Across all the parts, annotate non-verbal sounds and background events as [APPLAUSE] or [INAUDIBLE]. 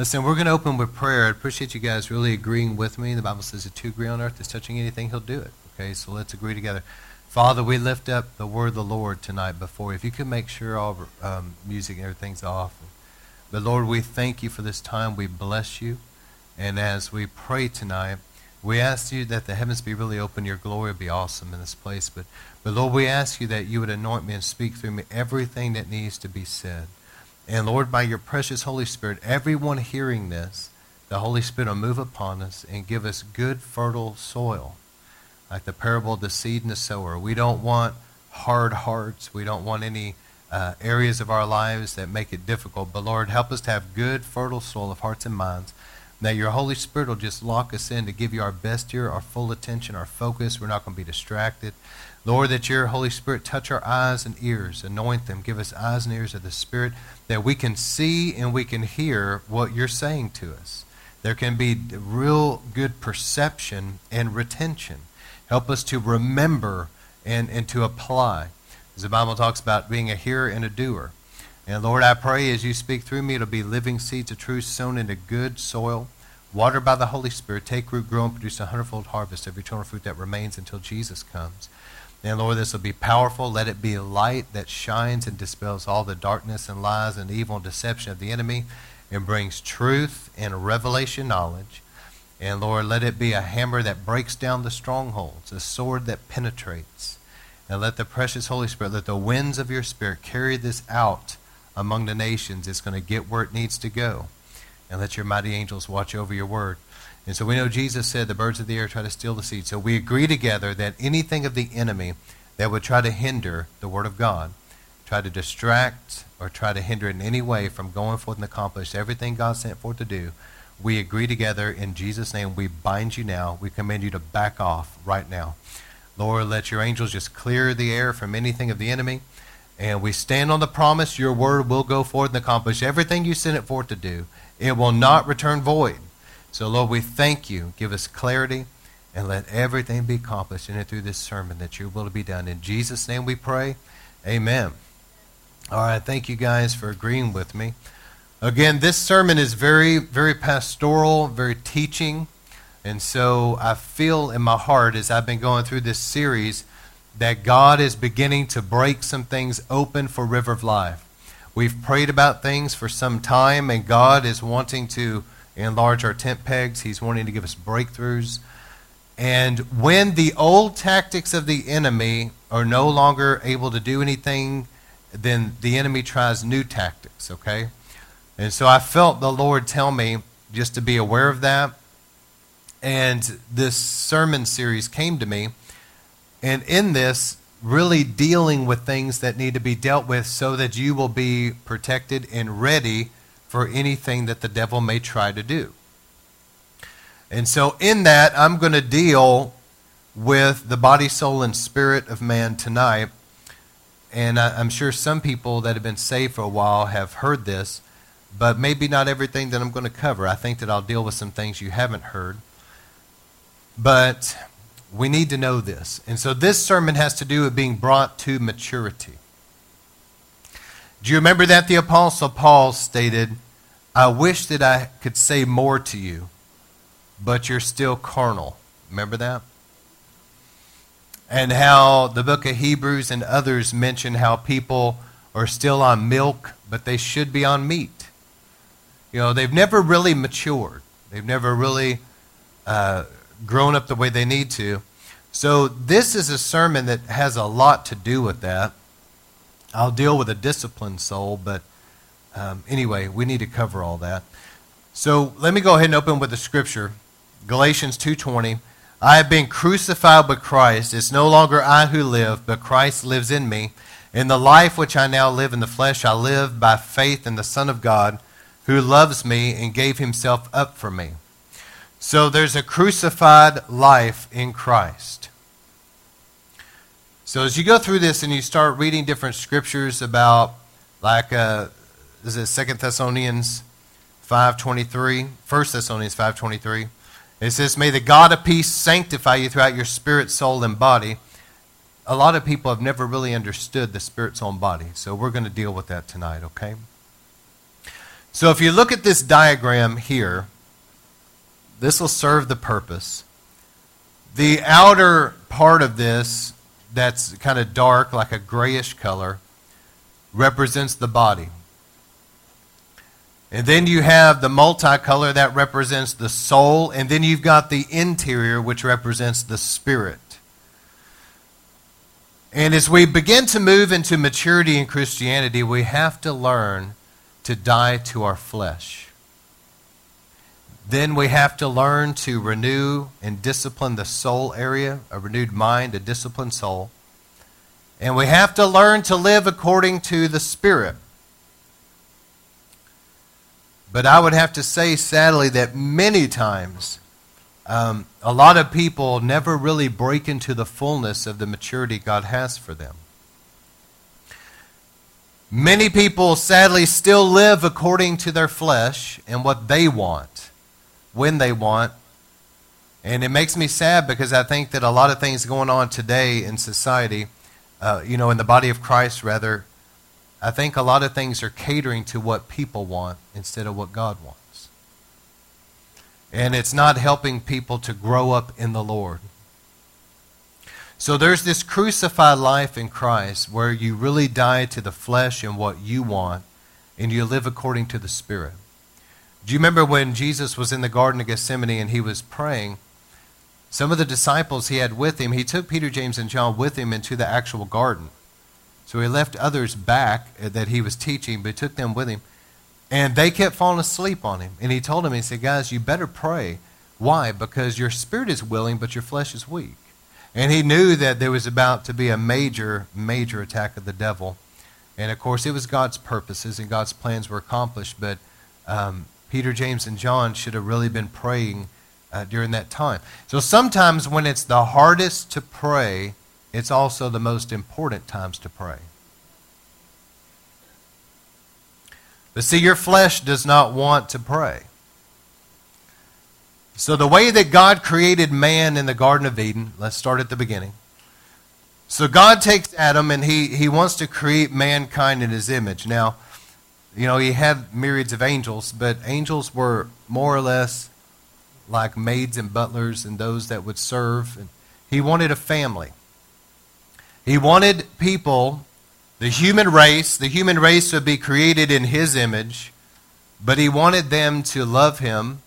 Listen, we're going to open with prayer. I appreciate you guys really agreeing with me. The Bible says, if two agree on earth is touching anything, he'll do it. Okay, so let's agree together. Father, we lift up the word of the Lord tonight before. If you could make sure all um, music and everything's off. But Lord, we thank you for this time. We bless you. And as we pray tonight, we ask you that the heavens be really open. Your glory be awesome in this place. But, but Lord, we ask you that you would anoint me and speak through me everything that needs to be said. And Lord, by your precious Holy Spirit, everyone hearing this, the Holy Spirit will move upon us and give us good, fertile soil. Like the parable of the seed and the sower. We don't want hard hearts. We don't want any uh, areas of our lives that make it difficult. But Lord, help us to have good, fertile soil of hearts and minds. That your Holy Spirit will just lock us in to give you our best here, our full attention, our focus. We're not going to be distracted. Lord, that your Holy Spirit touch our eyes and ears, anoint them, give us eyes and ears of the Spirit, that we can see and we can hear what you're saying to us. There can be real good perception and retention. Help us to remember and, and to apply. As the Bible talks about being a hearer and a doer. And Lord, I pray as you speak through me, it'll be living seeds of truth sown into good soil, watered by the Holy Spirit, take root, grow, and produce a hundredfold harvest of eternal fruit that remains until Jesus comes. And Lord, this will be powerful. Let it be a light that shines and dispels all the darkness and lies and evil and deception of the enemy and brings truth and revelation knowledge. And Lord, let it be a hammer that breaks down the strongholds, a sword that penetrates. And let the precious Holy Spirit, let the winds of your Spirit carry this out among the nations. It's going to get where it needs to go. And let your mighty angels watch over your word. And so we know Jesus said the birds of the air try to steal the seed. So we agree together that anything of the enemy that would try to hinder the word of God, try to distract or try to hinder it in any way from going forth and accomplish everything God sent forth to do, we agree together in Jesus' name. We bind you now. We command you to back off right now. Lord, let your angels just clear the air from anything of the enemy. And we stand on the promise your word will go forth and accomplish everything you sent it forth to do. It will not return void. So, Lord, we thank you. Give us clarity and let everything be accomplished in and through this sermon that your will be done. In Jesus' name we pray. Amen. All right, thank you guys for agreeing with me. Again, this sermon is very, very pastoral, very teaching. And so I feel in my heart as I've been going through this series that God is beginning to break some things open for River of Life. We've prayed about things for some time, and God is wanting to enlarge our tent pegs. He's wanting to give us breakthroughs. And when the old tactics of the enemy are no longer able to do anything, then the enemy tries new tactics, okay? And so I felt the Lord tell me just to be aware of that. And this sermon series came to me. And in this, really dealing with things that need to be dealt with so that you will be protected and ready for anything that the devil may try to do. And so, in that, I'm going to deal with the body, soul, and spirit of man tonight. And I'm sure some people that have been saved for a while have heard this, but maybe not everything that I'm going to cover. I think that I'll deal with some things you haven't heard. But we need to know this. And so, this sermon has to do with being brought to maturity. Do you remember that the Apostle Paul stated, I wish that I could say more to you, but you're still carnal. Remember that? And how the book of Hebrews and others mention how people are still on milk, but they should be on meat. You know, they've never really matured, they've never really uh, grown up the way they need to. So, this is a sermon that has a lot to do with that. I'll deal with a disciplined soul, but um, anyway, we need to cover all that. So let me go ahead and open with the scripture, Galatians 2:20. I have been crucified with Christ. It's no longer I who live, but Christ lives in me. In the life which I now live in the flesh, I live by faith in the Son of God, who loves me and gave himself up for me. So there's a crucified life in Christ. So as you go through this and you start reading different scriptures about, like, uh, is it Second Thessalonians 5.23? 1 Thessalonians 5.23. It says, May the God of peace sanctify you throughout your spirit, soul, and body. A lot of people have never really understood the spirit, soul, and body. So we're going to deal with that tonight, okay? So if you look at this diagram here, this will serve the purpose. The outer part of this, that's kind of dark, like a grayish color, represents the body. And then you have the multicolor that represents the soul. And then you've got the interior, which represents the spirit. And as we begin to move into maturity in Christianity, we have to learn to die to our flesh. Then we have to learn to renew and discipline the soul area, a renewed mind, a disciplined soul. And we have to learn to live according to the Spirit. But I would have to say, sadly, that many times um, a lot of people never really break into the fullness of the maturity God has for them. Many people, sadly, still live according to their flesh and what they want, when they want. And it makes me sad because I think that a lot of things going on today in society, uh, you know, in the body of Christ, rather, I think a lot of things are catering to what people want instead of what God wants. And it's not helping people to grow up in the Lord. So there's this crucified life in Christ where you really die to the flesh and what you want, and you live according to the Spirit. Do you remember when Jesus was in the Garden of Gethsemane and he was praying? Some of the disciples he had with him, he took Peter, James, and John with him into the actual garden. So he left others back that he was teaching, but took them with him. And they kept falling asleep on him. And he told them, he said, Guys, you better pray. Why? Because your spirit is willing, but your flesh is weak. And he knew that there was about to be a major, major attack of the devil. And of course, it was God's purposes and God's plans were accomplished. But um, Peter, James, and John should have really been praying uh, during that time. So sometimes when it's the hardest to pray, it's also the most important times to pray. But see, your flesh does not want to pray. So, the way that God created man in the Garden of Eden, let's start at the beginning. So, God takes Adam and he, he wants to create mankind in his image. Now, you know, he had myriads of angels, but angels were more or less like maids and butlers and those that would serve. And He wanted a family. He wanted people, the human race, the human race would be created in his image, but he wanted them to love him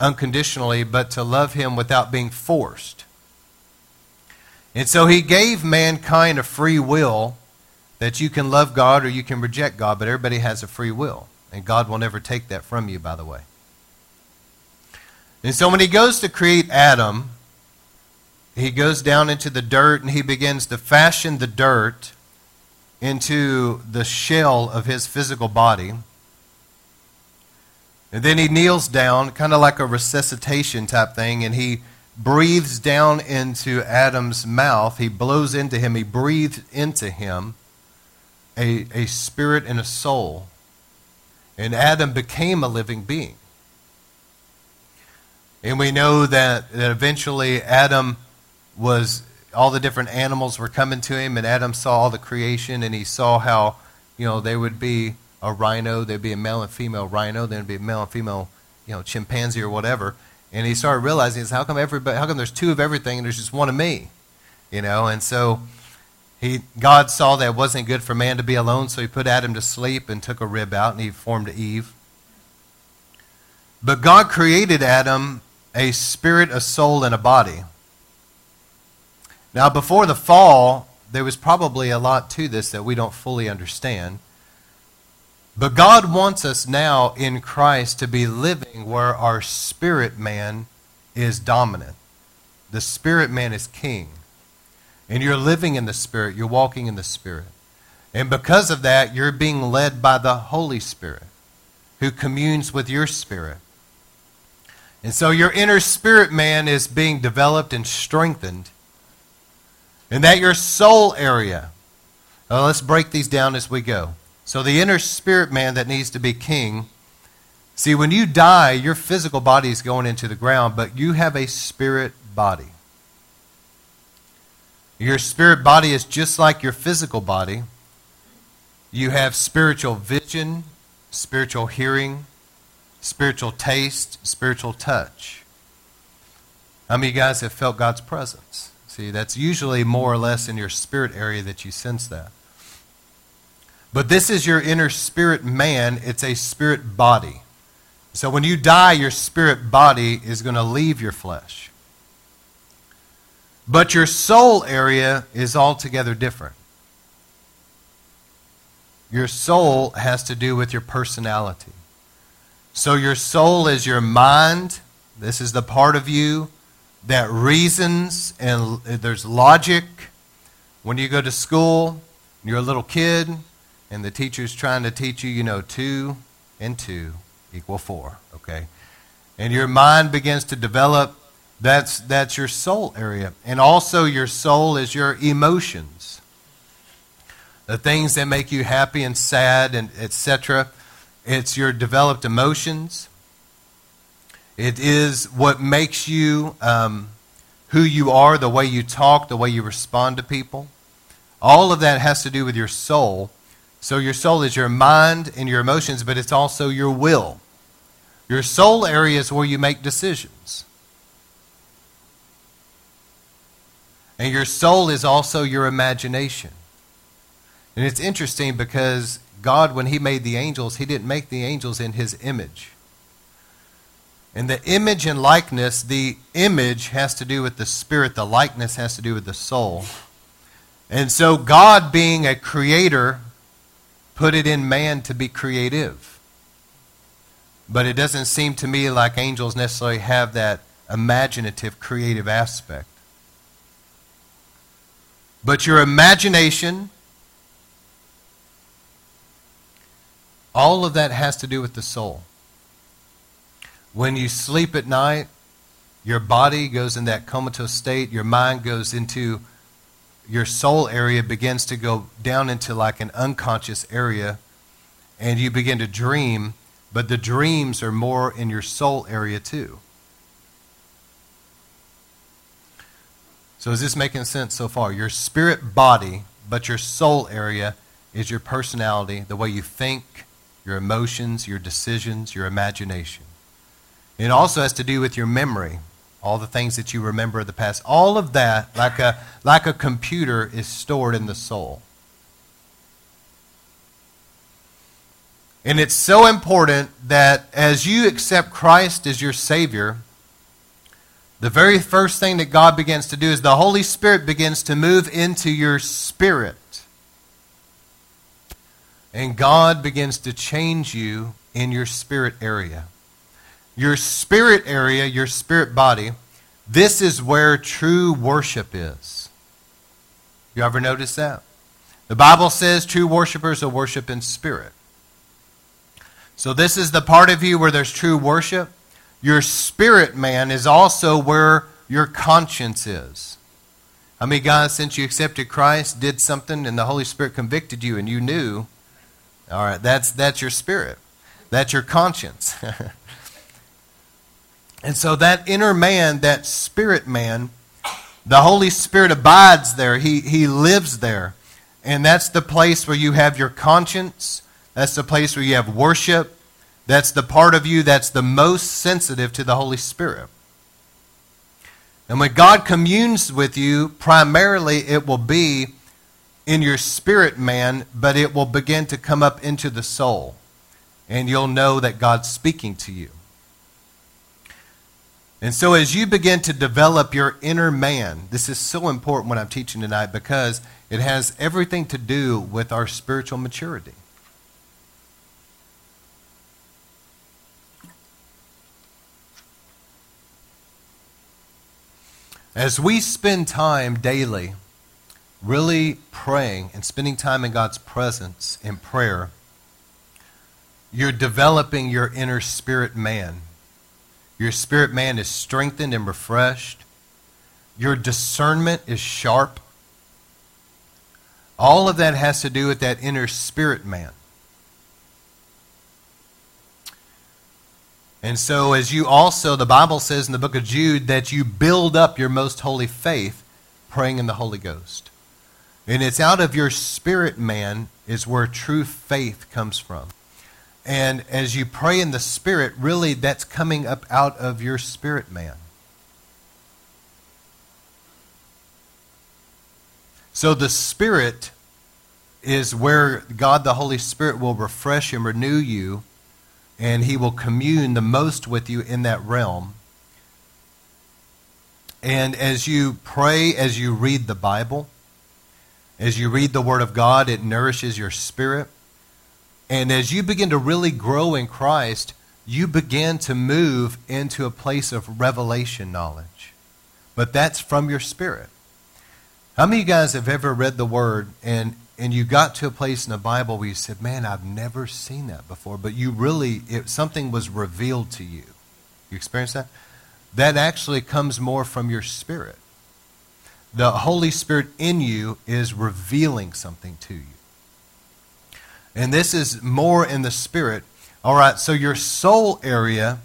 unconditionally, but to love him without being forced. And so he gave mankind a free will that you can love God or you can reject God, but everybody has a free will. And God will never take that from you, by the way. And so when he goes to create Adam, he goes down into the dirt and he begins to fashion the dirt into the shell of his physical body. And then he kneels down, kind of like a resuscitation type thing, and he breathes down into Adam's mouth. He blows into him, he breathes into him a, a spirit and a soul. And Adam became a living being. And we know that, that eventually Adam was all the different animals were coming to him, and Adam saw all the creation, and he saw how, you know, there would be a rhino, there'd be a male and female rhino, there'd be a male and female, you know, chimpanzee or whatever. And he started realizing, how come everybody, how come there's two of everything and there's just one of me? You know, and so he, God saw that it wasn't good for man to be alone, so he put Adam to sleep and took a rib out and he formed Eve. But God created Adam a spirit, a soul, and a body. Now, before the fall, there was probably a lot to this that we don't fully understand. But God wants us now in Christ to be living where our spirit man is dominant. The spirit man is king. And you're living in the spirit, you're walking in the spirit. And because of that, you're being led by the Holy Spirit who communes with your spirit. And so your inner spirit man is being developed and strengthened and that your soul area. Now let's break these down as we go. So, the inner spirit man that needs to be king. See, when you die, your physical body is going into the ground, but you have a spirit body. Your spirit body is just like your physical body. You have spiritual vision, spiritual hearing, spiritual taste, spiritual touch. How many of you guys have felt God's presence? See, that's usually more or less in your spirit area that you sense that. But this is your inner spirit man, it's a spirit body. So when you die, your spirit body is going to leave your flesh. But your soul area is altogether different. Your soul has to do with your personality. So your soul is your mind. This is the part of you that reasons and uh, there's logic. When you go to school, you're a little kid, and the teacher's trying to teach you, you know, two and two equal four, okay? And your mind begins to develop. That's, that's your soul area. And also, your soul is your emotions. The things that make you happy and sad, and etc. It's your developed emotions. It is what makes you um, who you are, the way you talk, the way you respond to people. All of that has to do with your soul. So your soul is your mind and your emotions, but it's also your will. Your soul area is where you make decisions. And your soul is also your imagination. And it's interesting because God, when He made the angels, He didn't make the angels in His image. And the image and likeness, the image has to do with the spirit, the likeness has to do with the soul. And so, God, being a creator, put it in man to be creative. But it doesn't seem to me like angels necessarily have that imaginative, creative aspect. But your imagination, all of that has to do with the soul. When you sleep at night, your body goes in that comatose state, your mind goes into your soul area begins to go down into like an unconscious area and you begin to dream, but the dreams are more in your soul area too. So is this making sense so far? Your spirit body, but your soul area is your personality, the way you think, your emotions, your decisions, your imagination. It also has to do with your memory, all the things that you remember of the past. All of that, like a, like a computer, is stored in the soul. And it's so important that as you accept Christ as your Savior, the very first thing that God begins to do is the Holy Spirit begins to move into your spirit. And God begins to change you in your spirit area your spirit area, your spirit body, this is where true worship is. You ever notice that? The Bible says true worshipers will worship in spirit. So, this is the part of you where there's true worship. Your spirit man is also where your conscience is. I mean, guys, since you accepted Christ, did something and the Holy Spirit convicted you and you knew? All right, that's, that's your spirit. That's your conscience. [LAUGHS] And so that inner man, that spirit man, the Holy Spirit abides there. He, he lives there. And that's the place where you have your conscience. That's the place where you have worship. That's the part of you that's the most sensitive to the Holy Spirit. And when God communes with you, primarily it will be in your spirit man, but it will begin to come up into the soul. And you'll know that God's speaking to you. And so, as you begin to develop your inner man, this is so important what I'm teaching tonight because it has everything to do with our spiritual maturity. As we spend time daily really praying and spending time in God's presence in prayer, you're developing your inner spirit man. Your spirit man is strengthened and refreshed. Your discernment is sharp. All of that has to do with that inner spirit man. And so, as you also, the Bible says in the book of Jude that you build up your most holy faith praying in the Holy Ghost. And it's out of your spirit man is where true faith comes from. And as you pray in the Spirit, really that's coming up out of your spirit man. So the Spirit is where God the Holy Spirit will refresh and renew you, and He will commune the most with you in that realm. And as you pray, as you read the Bible, as you read the Word of God, it nourishes your spirit. And as you begin to really grow in Christ, you begin to move into a place of revelation knowledge. But that's from your spirit. How many of you guys have ever read the Word and, and you got to a place in the Bible where you said, Man, I've never seen that before, but you really, it, something was revealed to you? You experienced that? That actually comes more from your spirit the Holy Spirit in you is revealing something to you. And this is more in the Spirit. All right, so your soul area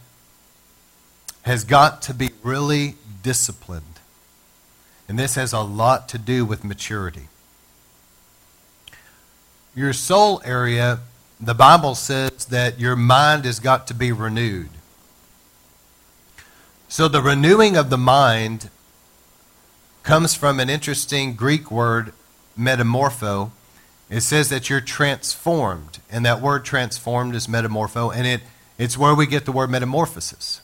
has got to be really disciplined. And this has a lot to do with maturity. Your soul area, the Bible says that your mind has got to be renewed. So the renewing of the mind comes from an interesting Greek word, metamorpho. It says that you're transformed, and that word transformed is metamorpho, and it, it's where we get the word metamorphosis.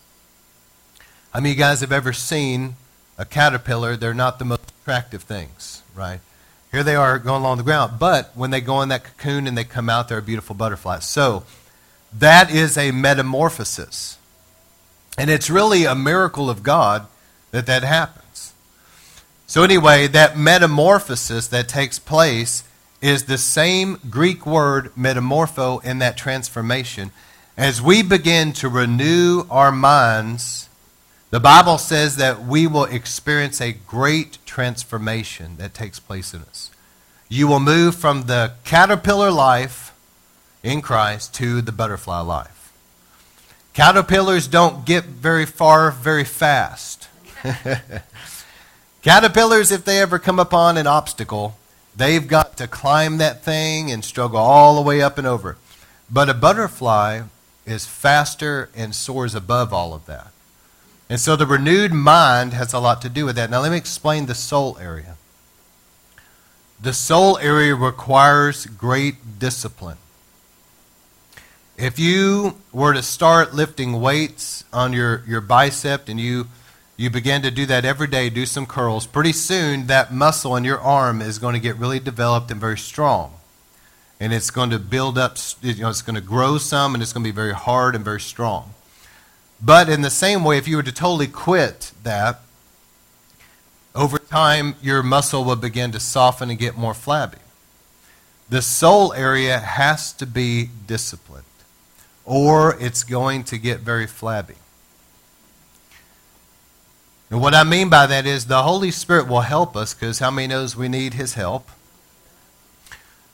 How many of you guys have ever seen a caterpillar? They're not the most attractive things, right? Here they are going along the ground, but when they go in that cocoon and they come out, they're a beautiful butterfly. So that is a metamorphosis. And it's really a miracle of God that that happens. So, anyway, that metamorphosis that takes place is the same Greek word metamorpho in that transformation. As we begin to renew our minds, the Bible says that we will experience a great transformation that takes place in us. You will move from the caterpillar life in Christ to the butterfly life. Caterpillars don't get very far very fast. [LAUGHS] Caterpillars, if they ever come upon an obstacle, they've got to climb that thing and struggle all the way up and over. But a butterfly is faster and soars above all of that. And so the renewed mind has a lot to do with that. Now, let me explain the soul area. The soul area requires great discipline. If you were to start lifting weights on your, your bicep and you you begin to do that every day, do some curls, pretty soon that muscle in your arm is going to get really developed and very strong. And it's going to build up, you know, it's going to grow some and it's going to be very hard and very strong. But in the same way, if you were to totally quit that, over time your muscle will begin to soften and get more flabby. The soul area has to be disciplined, or it's going to get very flabby. And what I mean by that is the Holy Spirit will help us because how many knows we need His help?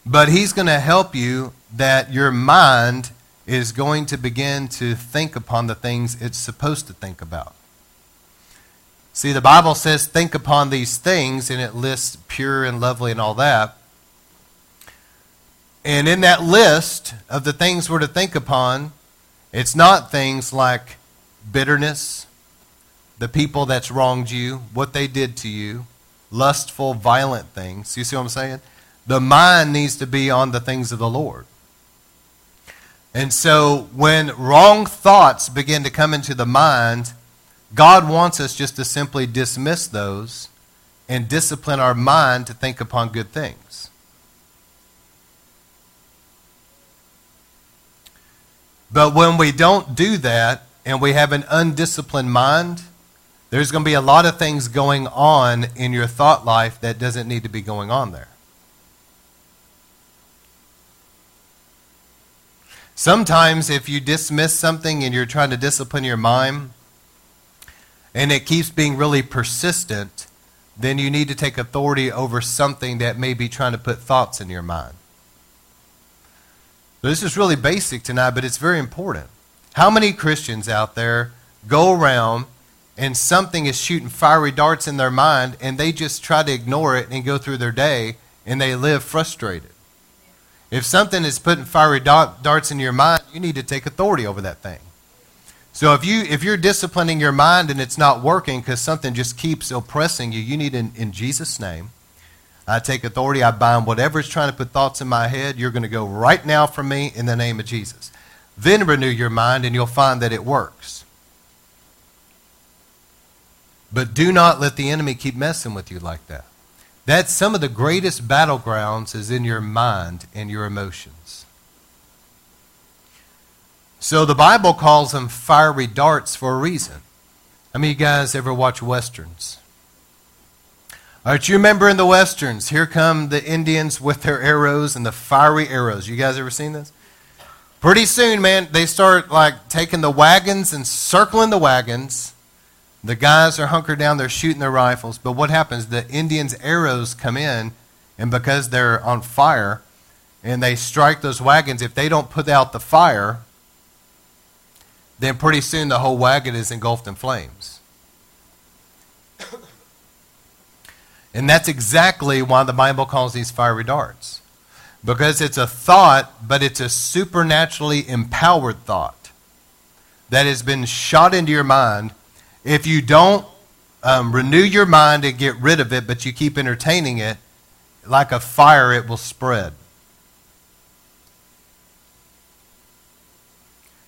But He's going to help you that your mind is going to begin to think upon the things it's supposed to think about. See, the Bible says, think upon these things, and it lists pure and lovely and all that. And in that list of the things we're to think upon, it's not things like bitterness, the people that's wronged you, what they did to you, lustful, violent things. You see what I'm saying? The mind needs to be on the things of the Lord. And so when wrong thoughts begin to come into the mind, God wants us just to simply dismiss those and discipline our mind to think upon good things. But when we don't do that and we have an undisciplined mind, there's going to be a lot of things going on in your thought life that doesn't need to be going on there. Sometimes, if you dismiss something and you're trying to discipline your mind, and it keeps being really persistent, then you need to take authority over something that may be trying to put thoughts in your mind. This is really basic tonight, but it's very important. How many Christians out there go around and something is shooting fiery darts in their mind and they just try to ignore it and go through their day and they live frustrated. If something is putting fiery darts in your mind, you need to take authority over that thing. So if you if you're disciplining your mind and it's not working because something just keeps oppressing you, you need in, in Jesus' name. I take authority. I bind whatever is trying to put thoughts in my head. You're going to go right now from me in the name of Jesus. Then renew your mind and you'll find that it works. But do not let the enemy keep messing with you like that. That's some of the greatest battlegrounds is in your mind and your emotions. So the Bible calls them fiery darts for a reason. How many of you guys ever watch westerns? All right, you remember in the westerns, here come the Indians with their arrows and the fiery arrows. You guys ever seen this? Pretty soon, man, they start like taking the wagons and circling the wagons. The guys are hunkered down, they're shooting their rifles. But what happens? The Indians' arrows come in, and because they're on fire and they strike those wagons, if they don't put out the fire, then pretty soon the whole wagon is engulfed in flames. and that's exactly why the Bible calls these fiery darts. Because it's a thought, but it's a supernaturally empowered thought that has been shot into your mind. If you don't um, renew your mind and get rid of it, but you keep entertaining it, like a fire, it will spread.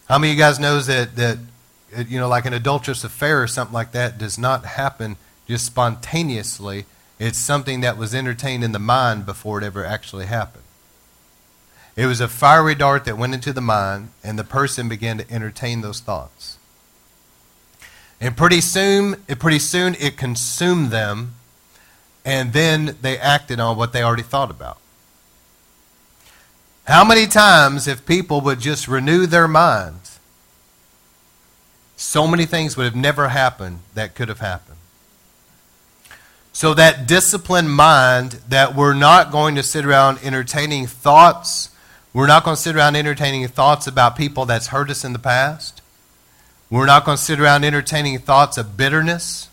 How many of you guys knows that that you know like an adulterous affair or something like that does not happen just spontaneously? It's something that was entertained in the mind before it ever actually happened. It was a fiery dart that went into the mind, and the person began to entertain those thoughts. And pretty soon, pretty soon it consumed them, and then they acted on what they already thought about. How many times, if people would just renew their minds, so many things would have never happened that could have happened. So, that disciplined mind that we're not going to sit around entertaining thoughts, we're not going to sit around entertaining thoughts about people that's hurt us in the past. We're not going to sit around entertaining thoughts of bitterness.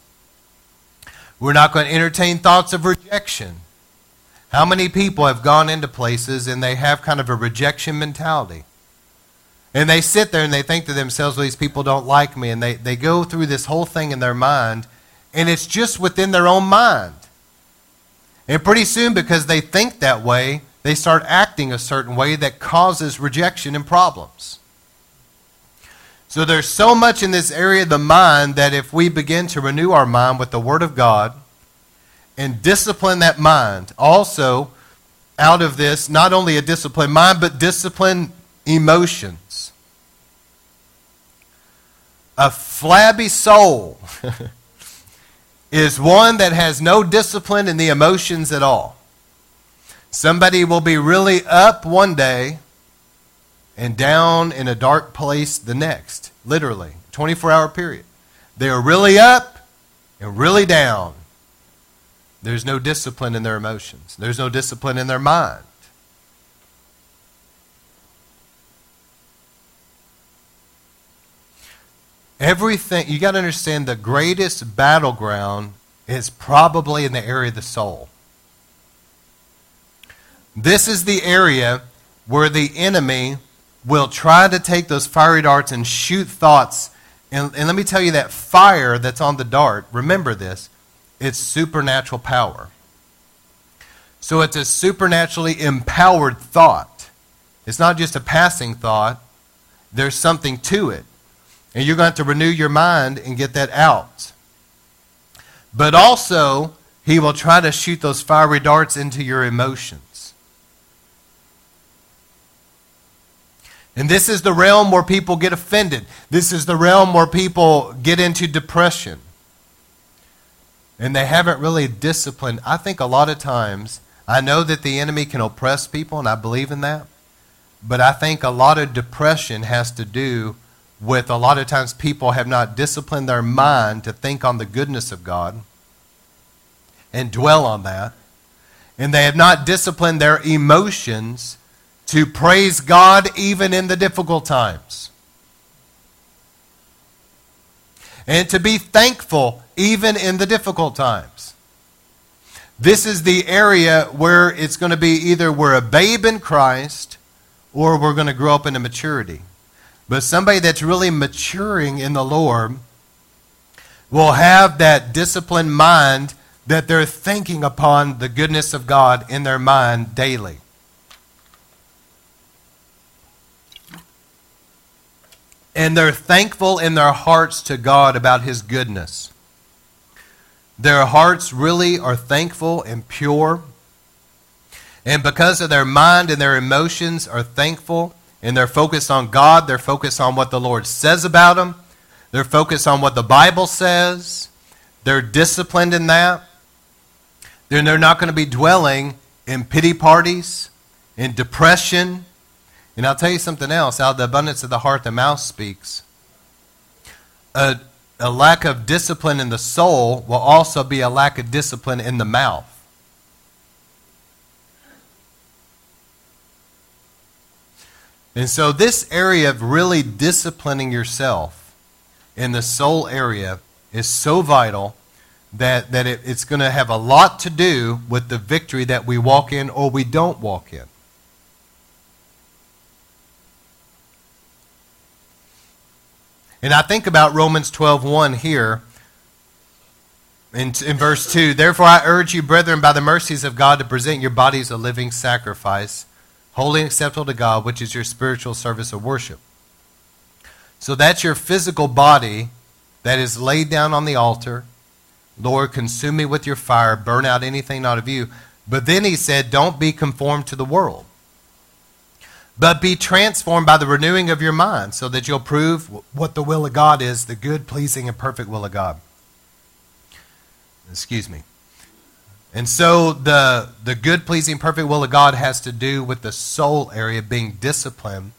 We're not going to entertain thoughts of rejection. How many people have gone into places and they have kind of a rejection mentality? And they sit there and they think to themselves, well, these people don't like me. And they, they go through this whole thing in their mind, and it's just within their own mind. And pretty soon, because they think that way, they start acting a certain way that causes rejection and problems. So there's so much in this area of the mind that if we begin to renew our mind with the Word of God, and discipline that mind. Also, out of this, not only a disciplined mind, but disciplined emotions. A flabby soul [LAUGHS] is one that has no discipline in the emotions at all. Somebody will be really up one day and down in a dark place the next, literally, 24 hour period. They are really up and really down there's no discipline in their emotions, there's no discipline in their mind. Everything, you got to understand the greatest battleground is probably in the area of the soul. This is the area where the enemy will try to take those fiery darts and shoot thoughts. And, and let me tell you that fire that's on the dart, remember this, it's supernatural power. So it's a supernaturally empowered thought. It's not just a passing thought, there's something to it. And you're going to have to renew your mind and get that out. But also, he will try to shoot those fiery darts into your emotions. And this is the realm where people get offended. This is the realm where people get into depression and they haven't really disciplined. I think a lot of times, I know that the enemy can oppress people, and I believe in that. But I think a lot of depression has to do with a lot of times people have not disciplined their mind to think on the goodness of God and dwell on that. And they have not disciplined their emotions to praise God even in the difficult times. And to be thankful even in the difficult times. This is the area where it's going to be either we're a babe in Christ or we're going to grow up into maturity. But somebody that's really maturing in the Lord will have that disciplined mind that they're thinking upon the goodness of God in their mind daily. And they're thankful in their hearts to God about His goodness. Their hearts really are thankful and pure. And because of their mind and their emotions are thankful and they're focused on God, they're focused on what the Lord says about them, they're focused on what the Bible says, they're disciplined in that. Then they're not going to be dwelling in pity parties, in depression. And I'll tell you something else out of the abundance of the heart, the mouth speaks. A a lack of discipline in the soul will also be a lack of discipline in the mouth. And so, this area of really disciplining yourself in the soul area is so vital that, that it, it's going to have a lot to do with the victory that we walk in or we don't walk in. And I think about Romans 12:1 here in, in verse 2. Therefore I urge you, brethren, by the mercies of God, to present your bodies a living sacrifice, holy and acceptable to God, which is your spiritual service of worship. So that's your physical body that is laid down on the altar. Lord, consume me with your fire, burn out anything not of you. But then he said, Don't be conformed to the world but be transformed by the renewing of your mind so that you'll prove what the will of God is, the good, pleasing, and perfect will of God. Excuse me. And so the, the good, pleasing, perfect will of God has to do with the soul area being disciplined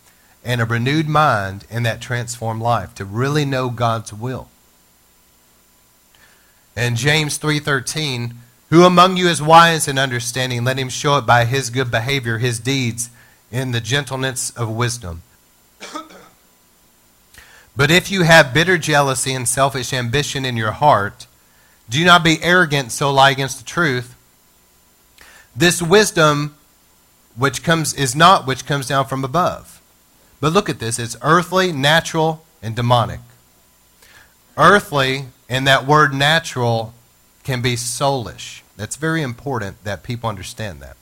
and a renewed mind in that transformed life to really know God's will. And James 3:13, who among you is wise and understanding, let him show it by his good behavior, his deeds in the gentleness of wisdom. but if you have bitter jealousy and selfish ambition in your heart, do not be arrogant, so lie against the truth. This wisdom which comes is not which comes down from above. But look at this, it's earthly, natural, and demonic. Earthly, and that word natural can be soulish. That's very important that people understand that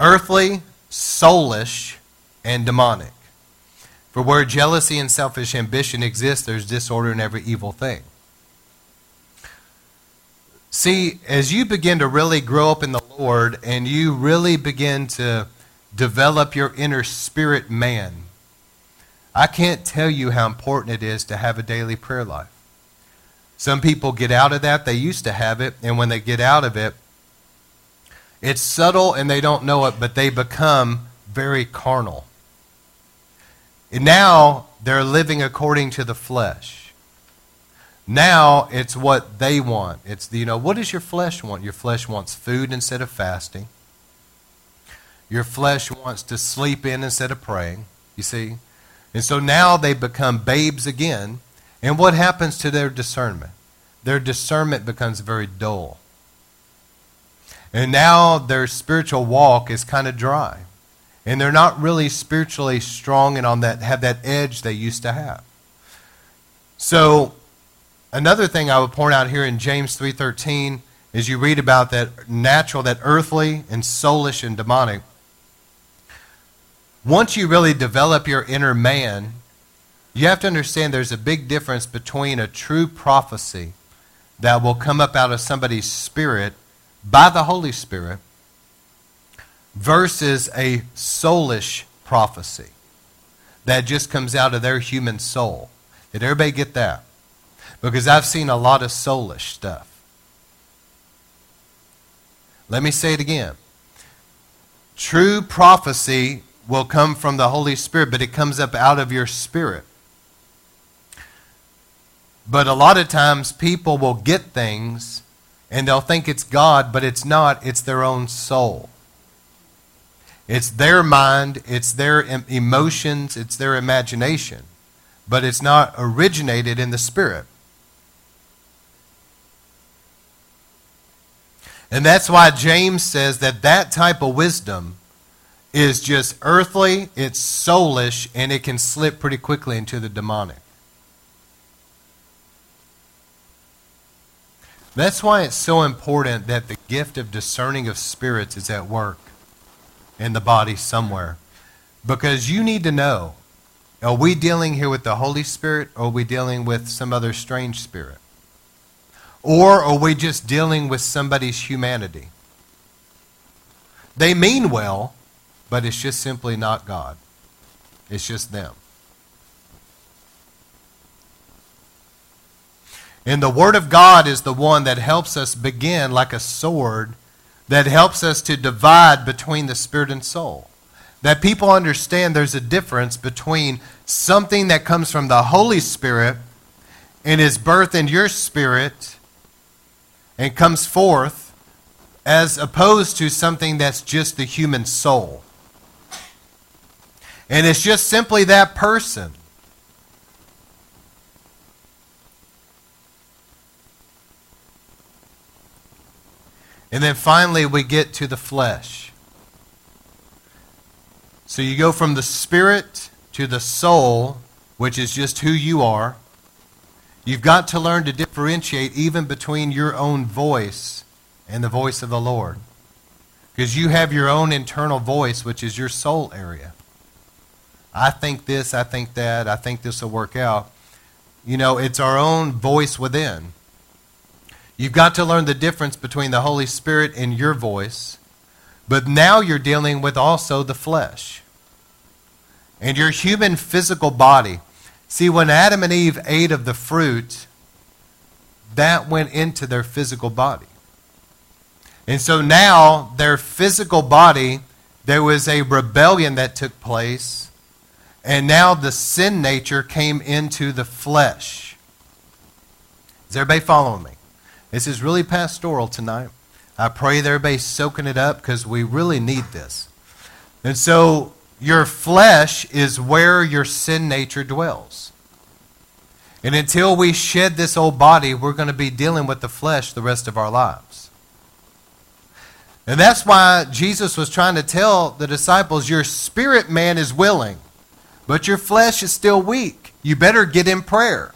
earthly, soulish, and demonic. For where jealousy and selfish ambition exist, there's disorder in every evil thing. See, as you begin to really grow up in the Lord and you really begin to develop your inner spirit man, I can't tell you how important it is to have a daily prayer life. Some people get out of that, they used to have it, and when they get out of it, it's subtle and they don't know it, but they become very carnal. And now they're living according to the flesh. Now it's what they want. It's the, you know, what does your flesh want? Your flesh wants food instead of fasting. Your flesh wants to sleep in instead of praying, you see? And so now they become babes again. And what happens to their discernment? Their discernment becomes very dull. And now their spiritual walk is kind of dry. And they're not really spiritually strong and on that have that edge they used to have. So another thing I would point out here in James 3:13 is you read about that natural, that earthly and soulish and demonic. Once you really develop your inner man, you have to understand there's a big difference between a true prophecy that will come up out of somebody's spirit by the Holy Spirit versus a soulish prophecy that just comes out of their human soul. Did everybody get that? Because I've seen a lot of soulish stuff. Let me say it again. True prophecy will come from the Holy Spirit, but it comes up out of your spirit. But a lot of times people will get things and they'll think it's God, but it's not. It's their own soul. It's their mind, it's their emotions, it's their imagination, but it's not originated in the Spirit. And that's why James says that that type of wisdom is just earthly, it's soulish, and it can slip pretty quickly into the demonic. That's why it's so important that the gift of discerning of spirits is at work in the body somewhere. Because you need to know are we dealing here with the Holy Spirit or are we dealing with some other strange spirit? Or are we just dealing with somebody's humanity? They mean well, but it's just simply not God. It's just them. And the Word of God is the one that helps us begin like a sword that helps us to divide between the spirit and soul. That people understand there's a difference between something that comes from the Holy Spirit and is birthed in your spirit and comes forth as opposed to something that's just the human soul. And it's just simply that person. And then finally, we get to the flesh. So you go from the spirit to the soul, which is just who you are. You've got to learn to differentiate even between your own voice and the voice of the Lord. Because you have your own internal voice, which is your soul area. I think this, I think that, I think this will work out. You know, it's our own voice within. You've got to learn the difference between the Holy Spirit and your voice. But now you're dealing with also the flesh and your human physical body. See, when Adam and Eve ate of the fruit, that went into their physical body. And so now, their physical body, there was a rebellion that took place, and now the sin nature came into the flesh. Is everybody following me? This is really pastoral tonight. I pray that everybody's soaking it up because we really need this. And so your flesh is where your sin nature dwells. And until we shed this old body, we're going to be dealing with the flesh the rest of our lives. And that's why Jesus was trying to tell the disciples your spirit man is willing, but your flesh is still weak. You better get in prayer.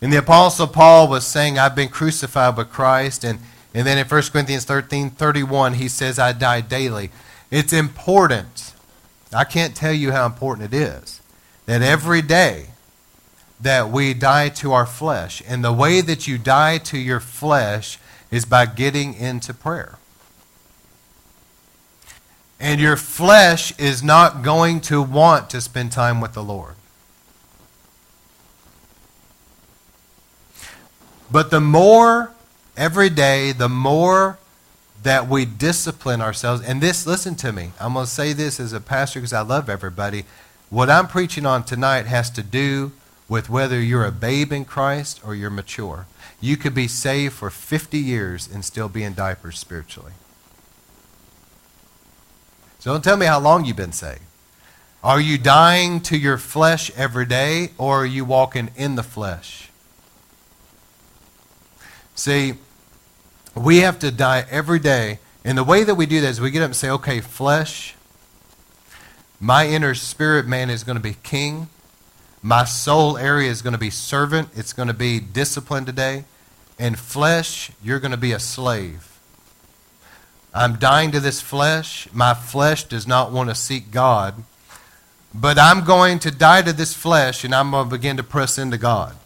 And the Apostle Paul was saying, I've been crucified with Christ. And, and then in 1 Corinthians 13 31, he says, I die daily. It's important. I can't tell you how important it is that every day that we die to our flesh. And the way that you die to your flesh is by getting into prayer. And your flesh is not going to want to spend time with the Lord. But the more every day, the more that we discipline ourselves. And this, listen to me. I'm going to say this as a pastor because I love everybody. What I'm preaching on tonight has to do with whether you're a babe in Christ or you're mature. You could be saved for 50 years and still be in diapers spiritually. So don't tell me how long you've been saved. Are you dying to your flesh every day or are you walking in the flesh? See, we have to die every day. And the way that we do that is we get up and say, okay, flesh, my inner spirit man is going to be king. My soul area is going to be servant. It's going to be discipline today. And flesh, you're going to be a slave. I'm dying to this flesh. My flesh does not want to seek God. But I'm going to die to this flesh and I'm going to begin to press into God.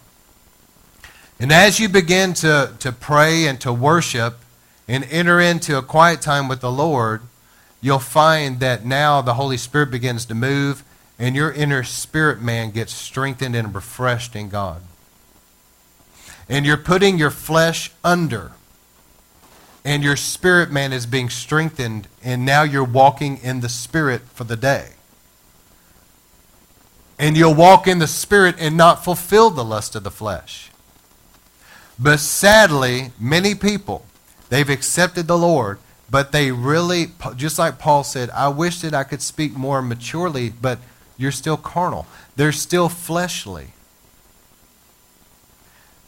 And as you begin to, to pray and to worship and enter into a quiet time with the Lord, you'll find that now the Holy Spirit begins to move and your inner spirit man gets strengthened and refreshed in God. And you're putting your flesh under. And your spirit man is being strengthened, and now you're walking in the spirit for the day. And you'll walk in the spirit and not fulfill the lust of the flesh. But sadly, many people, they've accepted the Lord, but they really, just like Paul said, I wish that I could speak more maturely, but you're still carnal. They're still fleshly.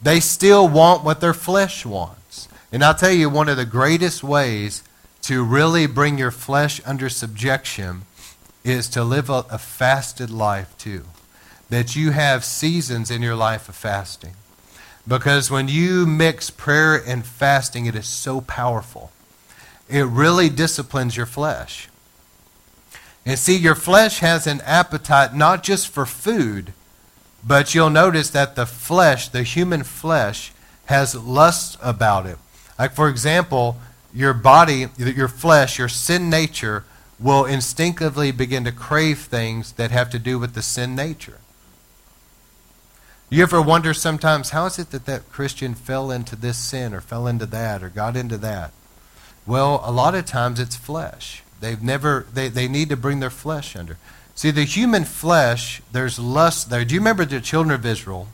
They still want what their flesh wants. And I'll tell you, one of the greatest ways to really bring your flesh under subjection is to live a, a fasted life too. That you have seasons in your life of fasting. Because when you mix prayer and fasting, it is so powerful. It really disciplines your flesh. And see, your flesh has an appetite not just for food, but you'll notice that the flesh, the human flesh, has lust about it. Like, for example, your body, your flesh, your sin nature will instinctively begin to crave things that have to do with the sin nature. You ever wonder sometimes, how is it that that Christian fell into this sin or fell into that or got into that? Well, a lot of times it's flesh. They've never, they, they need to bring their flesh under. See, the human flesh, there's lust there. Do you remember the children of Israel?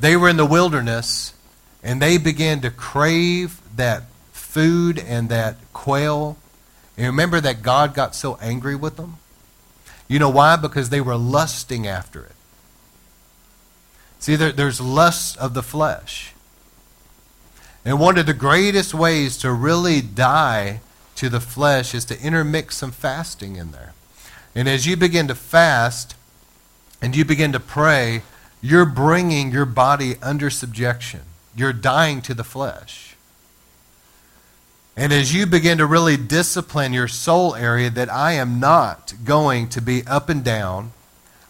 They were in the wilderness and they began to crave that food and that quail. And remember that God got so angry with them? You know why? Because they were lusting after it. See, there, there's lust of the flesh. And one of the greatest ways to really die to the flesh is to intermix some fasting in there. And as you begin to fast and you begin to pray, you're bringing your body under subjection. You're dying to the flesh. And as you begin to really discipline your soul area, that I am not going to be up and down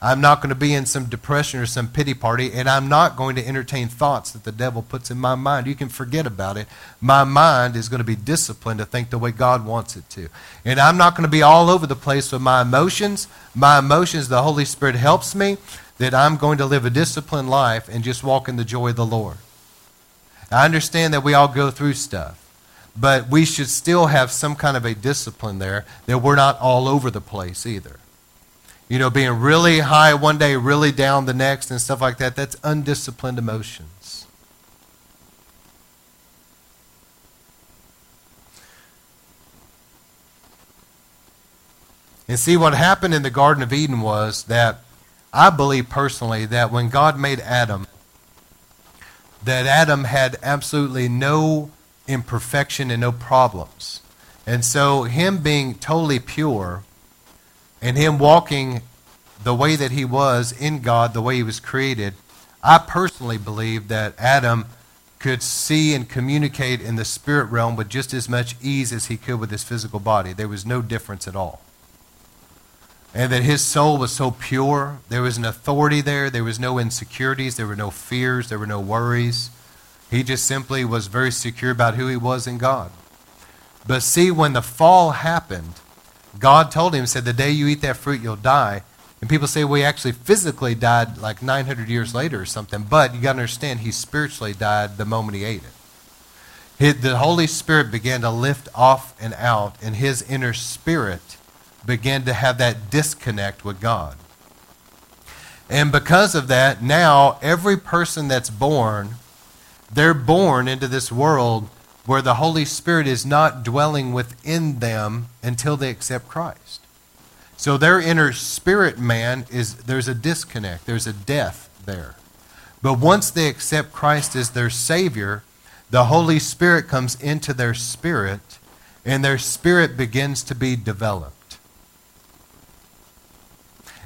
I'm not going to be in some depression or some pity party, and I'm not going to entertain thoughts that the devil puts in my mind. You can forget about it. My mind is going to be disciplined to think the way God wants it to. And I'm not going to be all over the place with my emotions. My emotions, the Holy Spirit helps me, that I'm going to live a disciplined life and just walk in the joy of the Lord. I understand that we all go through stuff, but we should still have some kind of a discipline there that we're not all over the place either you know, being really high one day, really down the next, and stuff like that. That's undisciplined emotions. And see, what happened in the Garden of Eden was that I believe personally that when God made Adam, that Adam had absolutely no imperfection and no problems. And so, him being totally pure, and him walking the way that he was in God, the way he was created, I personally believe that Adam could see and communicate in the spirit realm with just as much ease as he could with his physical body. There was no difference at all. And that his soul was so pure. There was an authority there. There was no insecurities. There were no fears. There were no worries. He just simply was very secure about who he was in God. But see, when the fall happened, God told him, said, the day you eat that fruit, you'll die. And people say, well, he actually physically died like 900 years later or something. But you got to understand, he spiritually died the moment he ate it. the Holy Spirit began to lift off and out, and his inner spirit began to have that disconnect with God. And because of that, now every person that's born, they're born into this world where the Holy Spirit is not dwelling within them until they accept Christ. So their inner spirit man is there's a disconnect, there's a death there. But once they accept Christ as their Savior, the Holy Spirit comes into their spirit, and their spirit begins to be developed.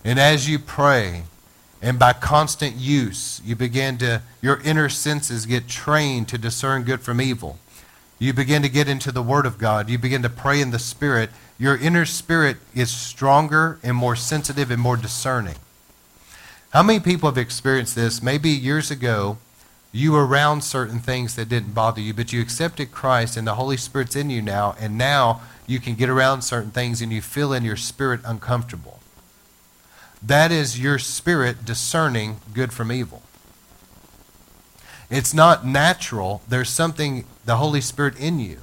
And as you pray, and by constant use, you begin to, your inner senses get trained to discern good from evil. You begin to get into the Word of God. You begin to pray in the Spirit. Your inner spirit is stronger and more sensitive and more discerning. How many people have experienced this? Maybe years ago, you were around certain things that didn't bother you, but you accepted Christ and the Holy Spirit's in you now, and now you can get around certain things and you feel in your spirit uncomfortable. That is your spirit discerning good from evil. It's not natural. There's something, the Holy Spirit in you.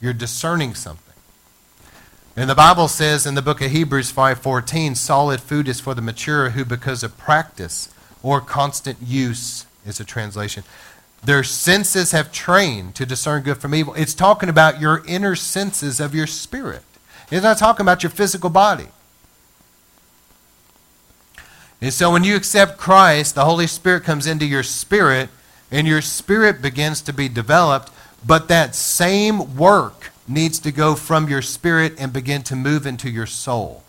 You're discerning something. And the Bible says in the book of Hebrews 5:14, solid food is for the mature who because of practice or constant use is a translation. Their senses have trained to discern good from evil. It's talking about your inner senses of your spirit. It's not talking about your physical body. And so when you accept Christ, the Holy Spirit comes into your spirit and your spirit begins to be developed, but that same work needs to go from your spirit and begin to move into your soul.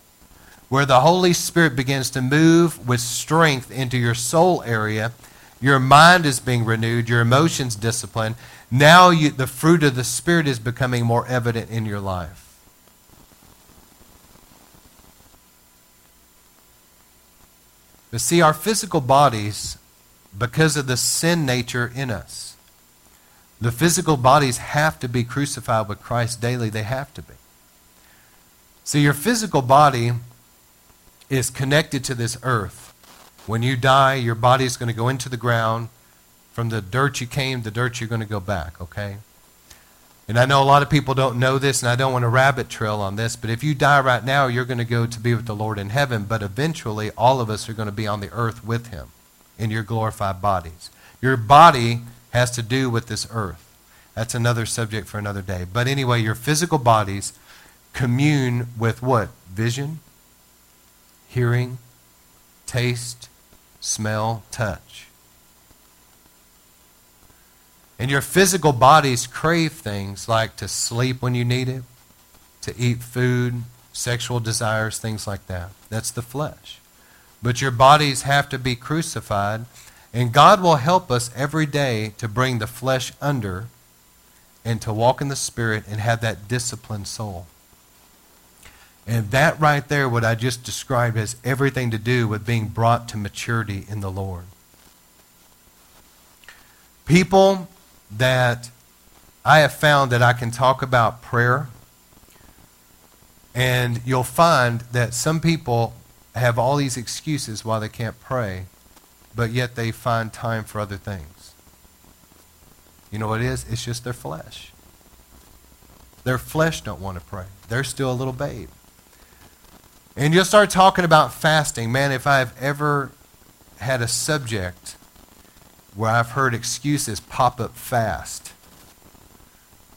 Where the Holy Spirit begins to move with strength into your soul area, your mind is being renewed, your emotions disciplined. Now you, the fruit of the Spirit is becoming more evident in your life. But see, our physical bodies, because of the sin nature in us, the physical bodies have to be crucified with Christ daily. They have to be. So your physical body is connected to this earth. When you die, your body is going to go into the ground. From the dirt you came, the dirt you're going to go back, okay? And I know a lot of people don't know this, and I don't want to rabbit trail on this, but if you die right now, you're going to go to be with the Lord in heaven, but eventually all of us are going to be on the earth with him in your glorified bodies. Your body has to do with this earth. That's another subject for another day. But anyway, your physical bodies commune with what? Vision, hearing, taste, smell, touch. And your physical bodies crave things like to sleep when you need it, to eat food, sexual desires, things like that. That's the flesh. But your bodies have to be crucified, and God will help us every day to bring the flesh under and to walk in the Spirit and have that disciplined soul. And that right there, what I just described, has everything to do with being brought to maturity in the Lord. People that I have found that I can talk about prayer, and you'll find that some people have all these excuses why they can't pray, but yet they find time for other things. You know what it is? It's just their flesh. Their flesh don't want to pray. They're still a little babe. And you'll start talking about fasting. Man, if I've ever had a subject where I've heard excuses pop up fast.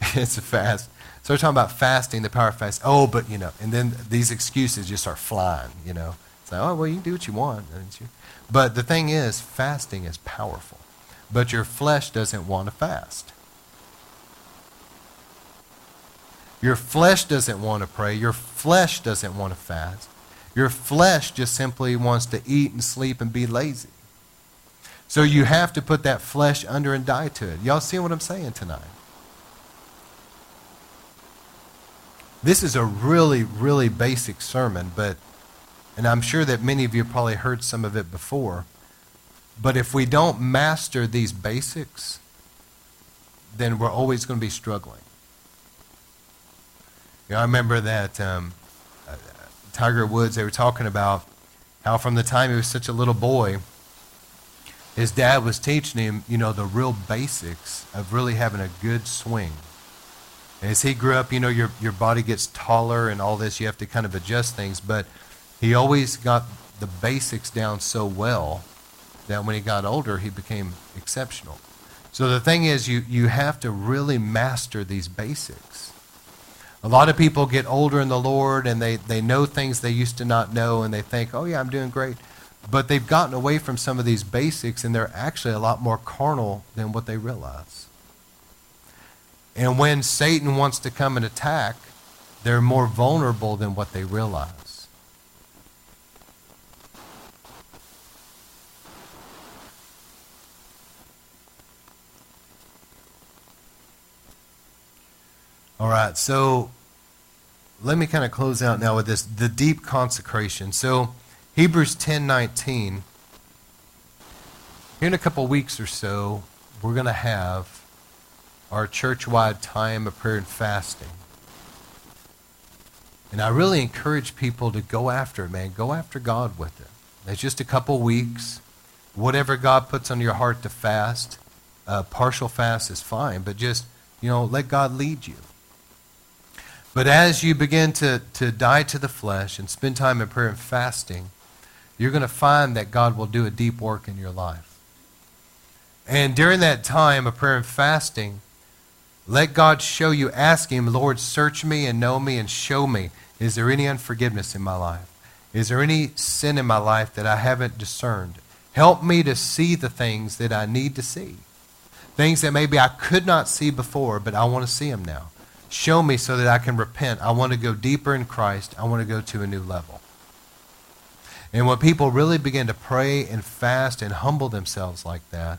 [LAUGHS] it's a fast. So we're talking about fasting, the power of fast. Oh, but you know, and then these excuses just start flying. You know, it's like, oh well, you can do what you want. But the thing is, fasting is powerful, but your flesh doesn't want to fast. Your flesh doesn't want to pray. Your flesh doesn't want to fast. Your flesh just simply wants to eat and sleep and be lazy. So you have to put that flesh under and die to it. Y'all see what I'm saying tonight? This is a really, really basic sermon, but, and I'm sure that many of you probably heard some of it before. But if we don't master these basics, then we're always going to be struggling. You know, I remember that um, uh, Tiger Woods, they were talking about how from the time he was such a little boy, his dad was teaching him, you know, the real basics of really having a good swing. as he grew up, you know, your, your body gets taller and all this. You have to kind of adjust things. But he always got the basics down so well that when he got older, he became exceptional. So the thing is, you, you have to really master these basics. A lot of people get older in the Lord and they, they know things they used to not know and they think, oh, yeah, I'm doing great. But they've gotten away from some of these basics and they're actually a lot more carnal than what they realize. And when Satan wants to come and attack, they're more vulnerable than what they realize. All right, so let me kind of close out now with this the deep consecration. So, Hebrews 10:19. Here in a couple weeks or so, we're going to have our church-wide time of prayer and fasting. And I really encourage people to go after it, man. Go after God with it. It's just a couple weeks. Whatever God puts on your heart to fast, uh, partial fast is fine, but just, you know, let God lead you. But as you begin to, to die to the flesh and spend time in prayer and fasting, you're going to find that God will do a deep work in your life. And during that time of prayer and fasting, let God show you. Ask Him, Lord, search me and know me and show me. Is there any unforgiveness in my life? Is there any sin in my life that I haven't discerned? Help me to see the things that I need to see. Things that maybe I could not see before, but I want to see them now. Show me so that I can repent. I want to go deeper in Christ. I want to go to a new level. And when people really begin to pray and fast and humble themselves like that,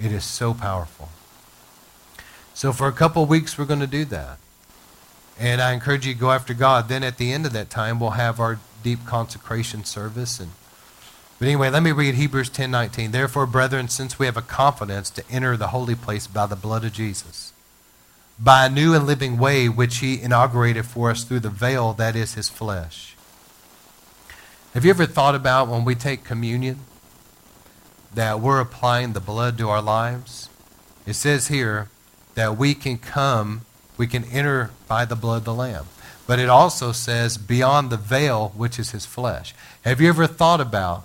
it is so powerful. So for a couple weeks, we're going to do that. And I encourage you to go after God. Then at the end of that time, we'll have our deep consecration service. And but anyway, let me read Hebrews 10:19. Therefore, brethren, since we have a confidence to enter the holy place by the blood of Jesus, by a new and living way which he inaugurated for us through the veil that is his flesh. Have you ever thought about when we take communion that we're applying the blood to our lives? It says here that we can come, we can enter by the blood of the Lamb. But it also says beyond the veil, which is his flesh. Have you ever thought about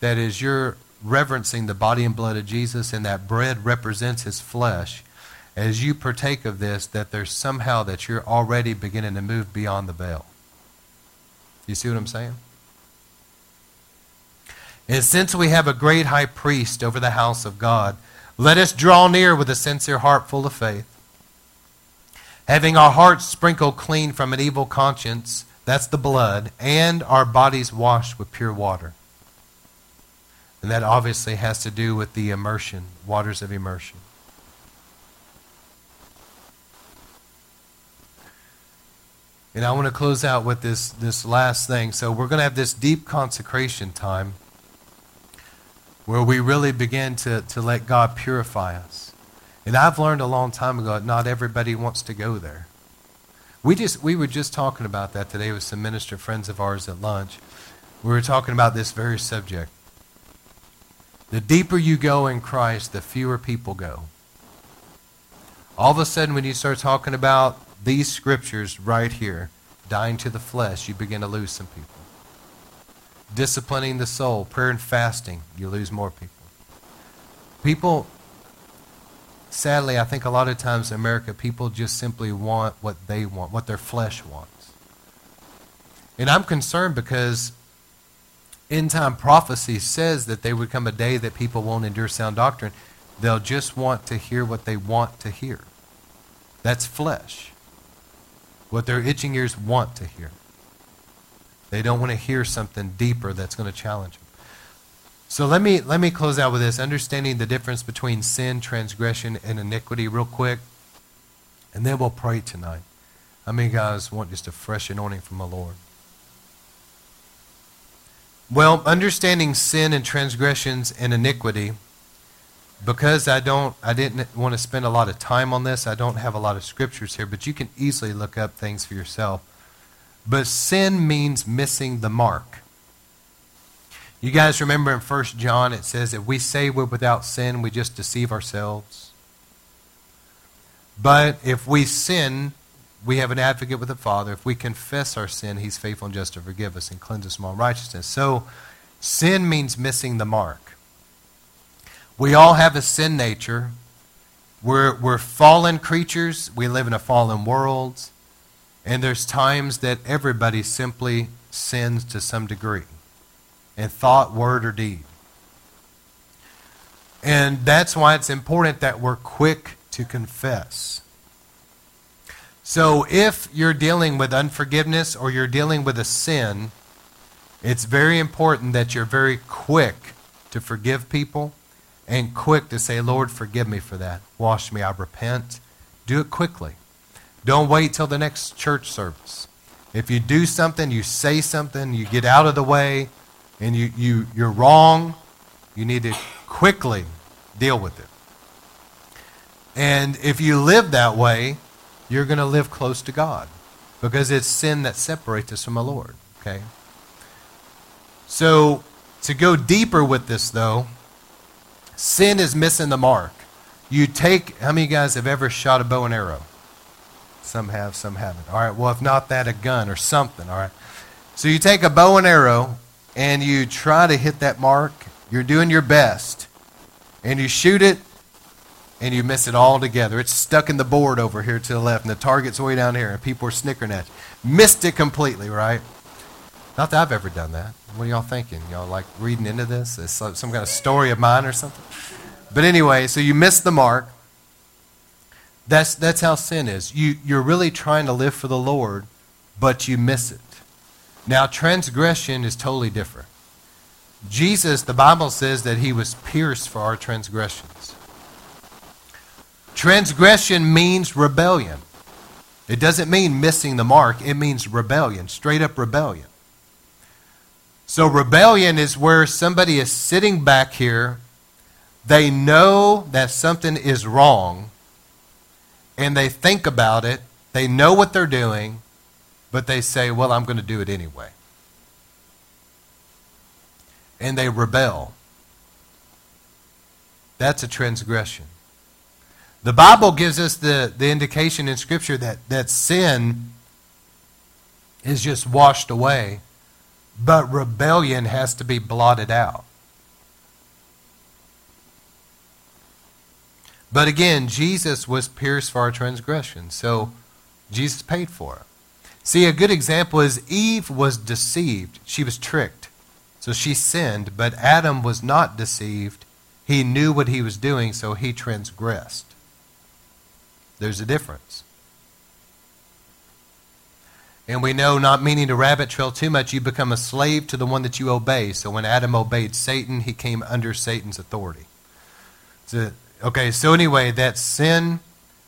that as you're reverencing the body and blood of Jesus and that bread represents his flesh, as you partake of this, that there's somehow that you're already beginning to move beyond the veil. You see what I'm saying? And since we have a great high priest over the house of God, let us draw near with a sincere heart full of faith, having our hearts sprinkled clean from an evil conscience, that's the blood, and our bodies washed with pure water. And that obviously has to do with the immersion, waters of immersion. And I want to close out with this, this last thing. So we're going to have this deep consecration time where we really begin to, to let God purify us. And I've learned a long time ago that not everybody wants to go there. We, just, we were just talking about that today with some minister friends of ours at lunch. We were talking about this very subject. The deeper you go in Christ, the fewer people go. All of a sudden, when you start talking about these scriptures right here, dying to the flesh, you begin to lose some people. Disciplining the soul, prayer and fasting, you lose more people. People, sadly, I think a lot of times in America, people just simply want what they want, what their flesh wants. And I'm concerned because end time prophecy says that there would come a day that people won't endure sound doctrine. They'll just want to hear what they want to hear. That's flesh. What their itching ears want to hear. They don't want to hear something deeper that's going to challenge them. So let me let me close out with this, understanding the difference between sin, transgression, and iniquity real quick. And then we'll pray tonight. How many guys want just a fresh anointing from the Lord? Well, understanding sin and transgressions and iniquity, because I don't I didn't want to spend a lot of time on this, I don't have a lot of scriptures here, but you can easily look up things for yourself. But sin means missing the mark. You guys remember in 1 John it says if we say we're without sin, we just deceive ourselves. But if we sin, we have an advocate with the Father. If we confess our sin, he's faithful and just to forgive us and cleanse us from all righteousness. So, sin means missing the mark. We all have a sin nature. We're, we're fallen creatures. We live in a fallen world. And there's times that everybody simply sins to some degree in thought, word, or deed. And that's why it's important that we're quick to confess. So if you're dealing with unforgiveness or you're dealing with a sin, it's very important that you're very quick to forgive people and quick to say, Lord, forgive me for that. Wash me. I repent. Do it quickly. Don't wait till the next church service. If you do something, you say something, you get out of the way, and you, you, you're wrong, you need to quickly deal with it. And if you live that way, you're going to live close to God because it's sin that separates us from the Lord. Okay? So, to go deeper with this, though, sin is missing the mark. You take, how many guys have ever shot a bow and arrow? Some have, some haven't. All right, well, if not that, a gun or something. All right. So you take a bow and arrow and you try to hit that mark. You're doing your best. And you shoot it and you miss it all together. It's stuck in the board over here to the left, and the target's way down here, and people are snickering at you. Missed it completely, right? Not that I've ever done that. What are y'all thinking? Y'all like reading into this? It's some kind of story of mine or something? But anyway, so you miss the mark. That's, that's how sin is. You, you're really trying to live for the Lord, but you miss it. Now, transgression is totally different. Jesus, the Bible says that he was pierced for our transgressions. Transgression means rebellion. It doesn't mean missing the mark, it means rebellion, straight up rebellion. So, rebellion is where somebody is sitting back here, they know that something is wrong, and they think about it, they know what they're doing, but they say, Well, I'm going to do it anyway. And they rebel. That's a transgression. The Bible gives us the, the indication in Scripture that, that sin is just washed away, but rebellion has to be blotted out. But again, Jesus was pierced for our transgression, so Jesus paid for it. See, a good example is Eve was deceived. She was tricked. So she sinned, but Adam was not deceived. He knew what he was doing, so he transgressed. There's a difference. And we know, not meaning to rabbit trail too much, you become a slave to the one that you obey. So when Adam obeyed Satan, he came under Satan's authority. So, okay, so anyway, that's sin,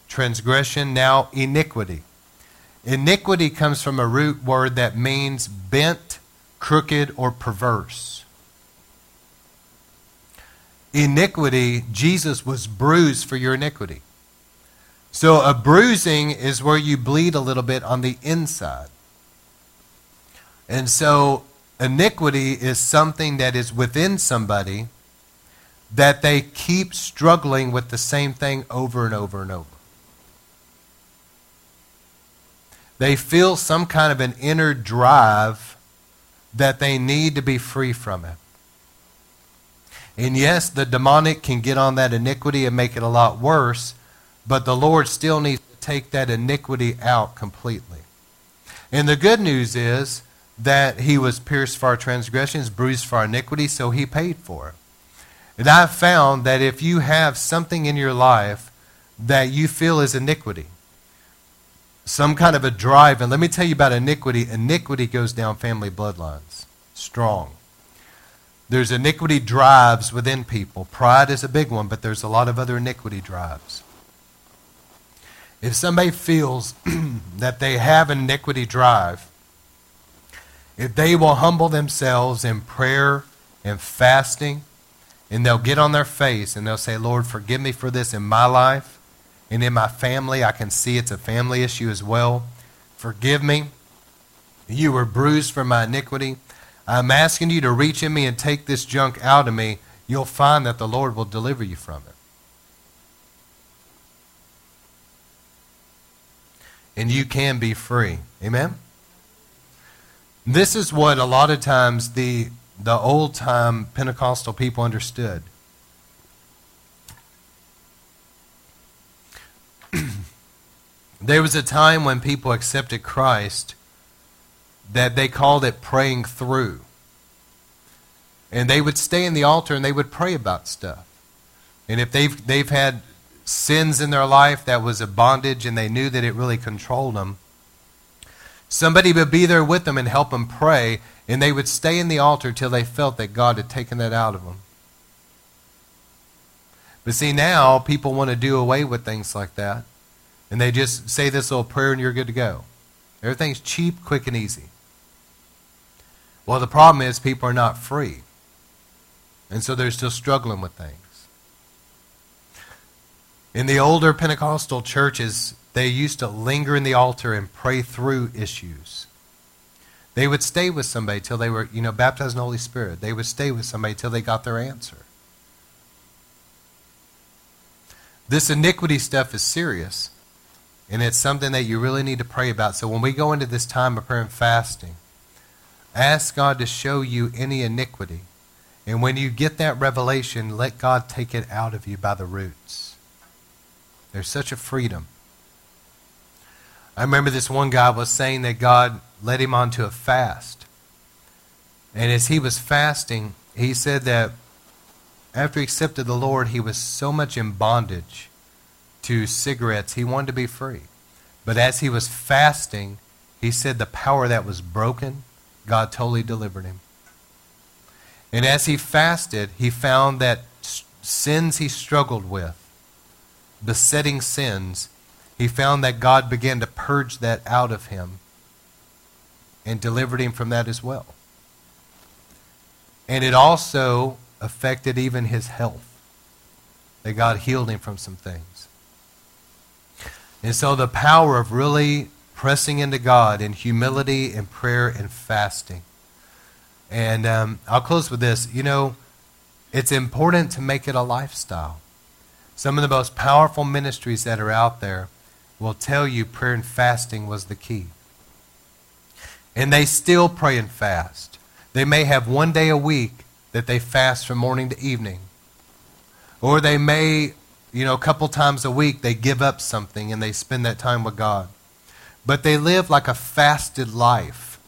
transgression, now iniquity. Iniquity comes from a root word that means bent, crooked, or perverse. Iniquity, Jesus was bruised for your iniquity. So a bruising is where you bleed a little bit on the inside. And so iniquity is something that is within somebody that they keep struggling with the same thing over and over and over. They feel some kind of an inner drive that they need to be free from it. And yes, the demonic can get on that iniquity and make it a lot worse, but the Lord still needs to take that iniquity out completely. And the good news is that he was pierced for our transgressions, bruised for our iniquity, so he paid for it. And I've found that if you have something in your life that you feel is iniquity, some kind of a drive, and let me tell you about iniquity. Iniquity goes down family bloodlines, strong. There's iniquity drives within people. Pride is a big one, but there's a lot of other iniquity drives. If somebody feels [CLEARS THROAT] that they have iniquity drive, if they will humble themselves in prayer and fasting, and they'll get on their face and they'll say, Lord, forgive me for this in my life and in my family. I can see it's a family issue as well. Forgive me. You were bruised for my iniquity. I'm asking you to reach in me and take this junk out of me. You'll find that the Lord will deliver you from it. And you can be free. Amen? This is what a lot of times the, the old time Pentecostal people understood. [CLEARS THROAT] there was a time when people accepted Christ that they called it praying through. And they would stay in the altar and they would pray about stuff. And if they've, they've had sins in their life that was a bondage and they knew that it really controlled them. Somebody would be there with them and help them pray, and they would stay in the altar till they felt that God had taken that out of them. But see, now people want to do away with things like that, and they just say this little prayer and you're good to go. Everything's cheap, quick, and easy. Well, the problem is people are not free, and so they're still struggling with things. In the older Pentecostal churches, they used to linger in the altar and pray through issues. They would stay with somebody till they were, you know, baptized in the Holy Spirit. They would stay with somebody till they got their answer. This iniquity stuff is serious, and it's something that you really need to pray about. So when we go into this time of prayer and fasting, ask God to show you any iniquity. And when you get that revelation, let God take it out of you by the roots. There's such a freedom. I remember this one guy was saying that God led him onto a fast. And as he was fasting, he said that after he accepted the Lord, he was so much in bondage to cigarettes. He wanted to be free. But as he was fasting, he said the power that was broken, God totally delivered him. And as he fasted, he found that sins he struggled with, besetting sins, he found that God began to purge that out of him and delivered him from that as well. And it also affected even his health. That God healed him from some things. And so the power of really pressing into God in humility and prayer and fasting. And um, I'll close with this. You know, it's important to make it a lifestyle. Some of the most powerful ministries that are out there will tell you prayer and fasting was the key. And they still pray and fast. They may have one day a week that they fast from morning to evening. Or they may, you know, a couple times a week they give up something and they spend that time with God. But they live like a fasted life.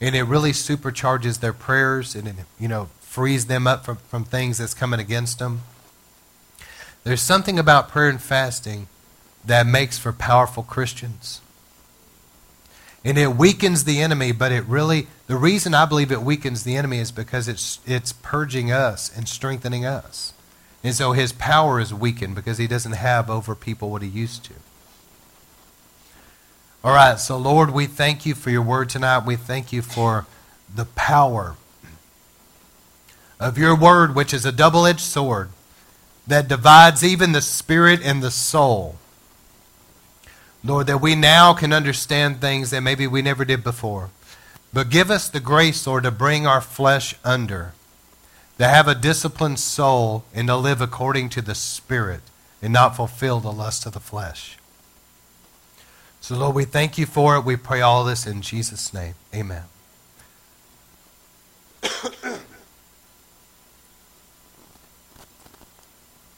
And it really supercharges their prayers and it, you know, frees them up from, from things that's coming against them. There's something about prayer and fasting that makes for powerful Christians. And it weakens the enemy, but it really, the reason I believe it weakens the enemy is because it's, it's purging us and strengthening us. And so his power is weakened because he doesn't have over people what he used to. All right, so Lord, we thank you for your word tonight. We thank you for the power of your word, which is a double edged sword that divides even the spirit and the soul. Lord, that we now can understand things that maybe we never did before. But give us the grace, Lord, to bring our flesh under, to have a disciplined soul, and to live according to the Spirit and not fulfill the lust of the flesh. So, Lord, we thank you for it. We pray all this in Jesus' name. Amen.